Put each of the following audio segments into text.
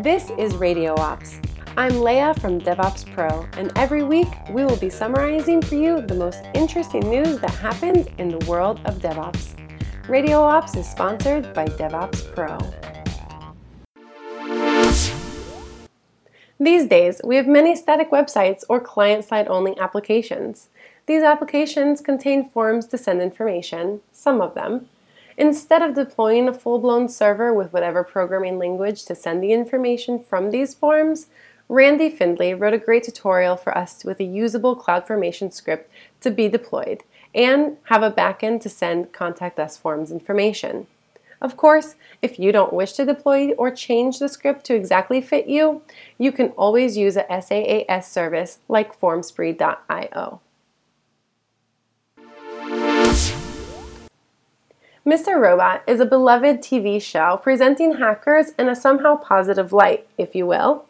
This is Radio Ops. I'm Leah from DevOps Pro, and every week we will be summarizing for you the most interesting news that happened in the world of DevOps. Radio Ops is sponsored by DevOps Pro. These days, we have many static websites or client side only applications. These applications contain forms to send information, some of them. Instead of deploying a full blown server with whatever programming language to send the information from these forms, Randy Findlay wrote a great tutorial for us with a usable CloudFormation script to be deployed and have a backend to send contact us forms information. Of course, if you don't wish to deploy or change the script to exactly fit you, you can always use a SaaS service like formspree.io. Mr. Robot is a beloved TV show presenting hackers in a somehow positive light, if you will.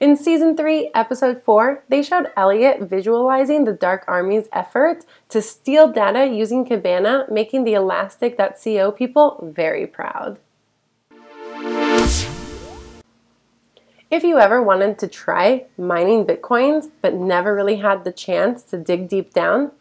In season 3, episode 4, they showed Elliot visualizing the Dark Army's effort to steal data using Kibana, making the Elastic.co people very proud. If you ever wanted to try mining bitcoins but never really had the chance to dig deep down,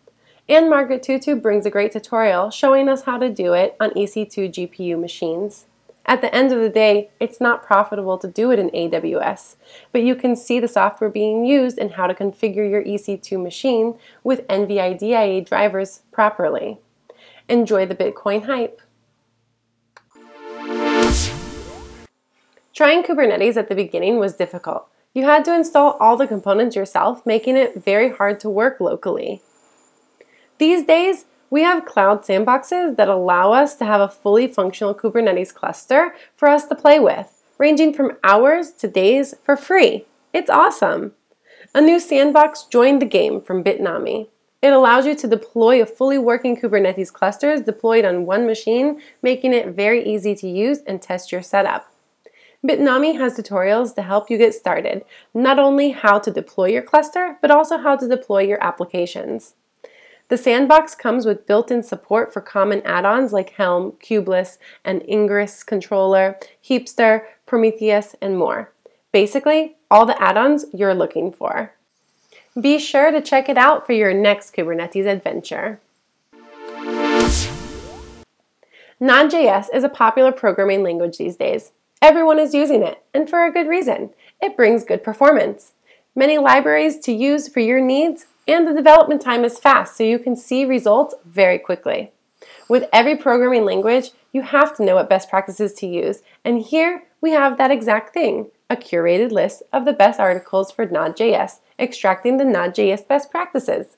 Anne Margaret Tutu brings a great tutorial showing us how to do it on EC2 GPU machines. At the end of the day, it's not profitable to do it in AWS, but you can see the software being used and how to configure your EC2 machine with NVIDIA drivers properly. Enjoy the Bitcoin hype. Trying Kubernetes at the beginning was difficult. You had to install all the components yourself, making it very hard to work locally. These days, we have cloud sandboxes that allow us to have a fully functional Kubernetes cluster for us to play with, ranging from hours to days for free. It's awesome. A new sandbox joined the game from Bitnami. It allows you to deploy a fully working Kubernetes clusters deployed on one machine, making it very easy to use and test your setup. Bitnami has tutorials to help you get started, not only how to deploy your cluster, but also how to deploy your applications. The sandbox comes with built-in support for common add-ons like Helm, Kubeless, and Ingress Controller, Heapster, Prometheus, and more. Basically, all the add-ons you're looking for. Be sure to check it out for your next Kubernetes adventure. Node.js is a popular programming language these days. Everyone is using it, and for a good reason. It brings good performance. Many libraries to use for your needs and the development time is fast, so you can see results very quickly. With every programming language, you have to know what best practices to use, and here we have that exact thing a curated list of the best articles for Node.js, extracting the Node.js best practices.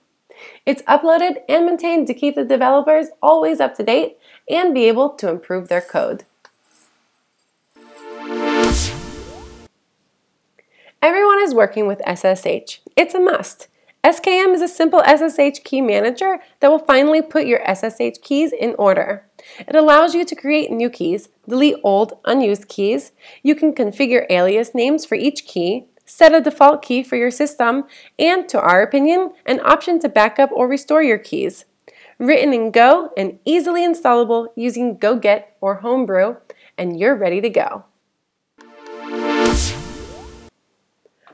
It's uploaded and maintained to keep the developers always up to date and be able to improve their code. Everyone is working with SSH. It's a must. SKM is a simple SSH key manager that will finally put your SSH keys in order. It allows you to create new keys, delete old, unused keys. You can configure alias names for each key, set a default key for your system, and, to our opinion, an option to backup or restore your keys. Written in Go and easily installable using GoGet or Homebrew, and you're ready to go.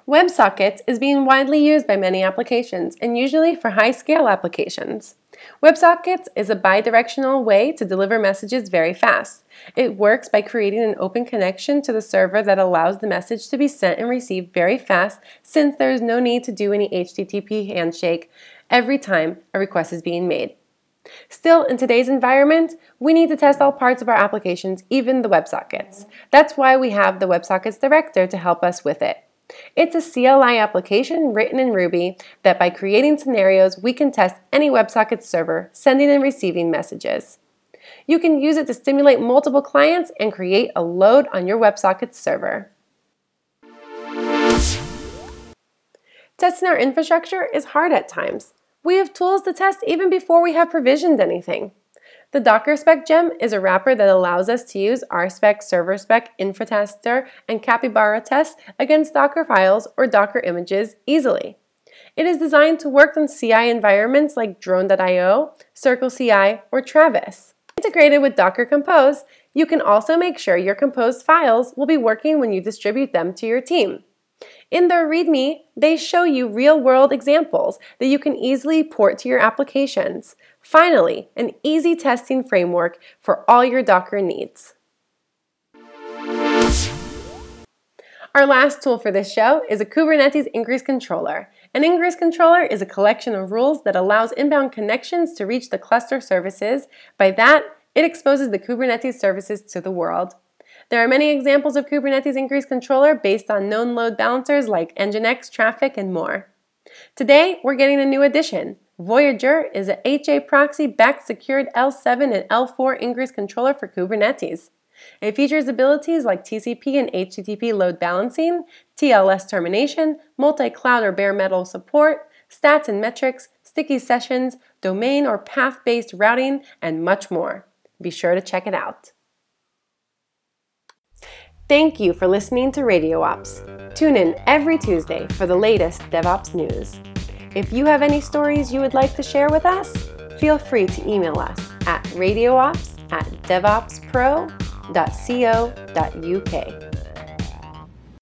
WebSockets is being widely used by many applications and usually for high scale applications. WebSockets is a bidirectional way to deliver messages very fast. It works by creating an open connection to the server that allows the message to be sent and received very fast since there is no need to do any HTTP handshake every time a request is being made. Still, in today's environment, we need to test all parts of our applications, even the WebSockets. That's why we have the WebSockets Director to help us with it. It's a CLI application written in Ruby that by creating scenarios, we can test any WebSocket server sending and receiving messages. You can use it to stimulate multiple clients and create a load on your WebSocket server. Testing our infrastructure is hard at times. We have tools to test even before we have provisioned anything. The Docker Spec gem is a wrapper that allows us to use RSpec, ServerSpec, Infrataster, and Capybara tests against Docker files or Docker images easily. It is designed to work on CI environments like Drone.io, CircleCI, or Travis. Integrated with Docker Compose, You can also make sure your composed files will be working when you distribute them to your team. In their README, they show you real world examples that you can easily port to your applications. Finally, an easy testing framework for all your Docker needs. Our last tool for this show is a Kubernetes Ingress Controller. An Ingress Controller is a collection of rules that allows inbound connections to reach the cluster services. By that, it exposes the Kubernetes services to the world. There are many examples of Kubernetes Ingress Controller based on known load balancers like Nginx, Traefik, and more. Today, we're getting a new addition. Voyager is a HA proxy backed secured L7 and L4 Ingress controller for Kubernetes. It features abilities like TCP and HTTP load balancing, TLS termination, multi cloud or bare metal support, stats and metrics, sticky sessions, domain or path based routing, and much more. Be sure to check it out. Thank you for listening to Radio Ops. Tune in every Tuesday for the latest DevOps news. If you have any stories you would like to share with us, feel free to email us at radioops at devopspro.co.uk.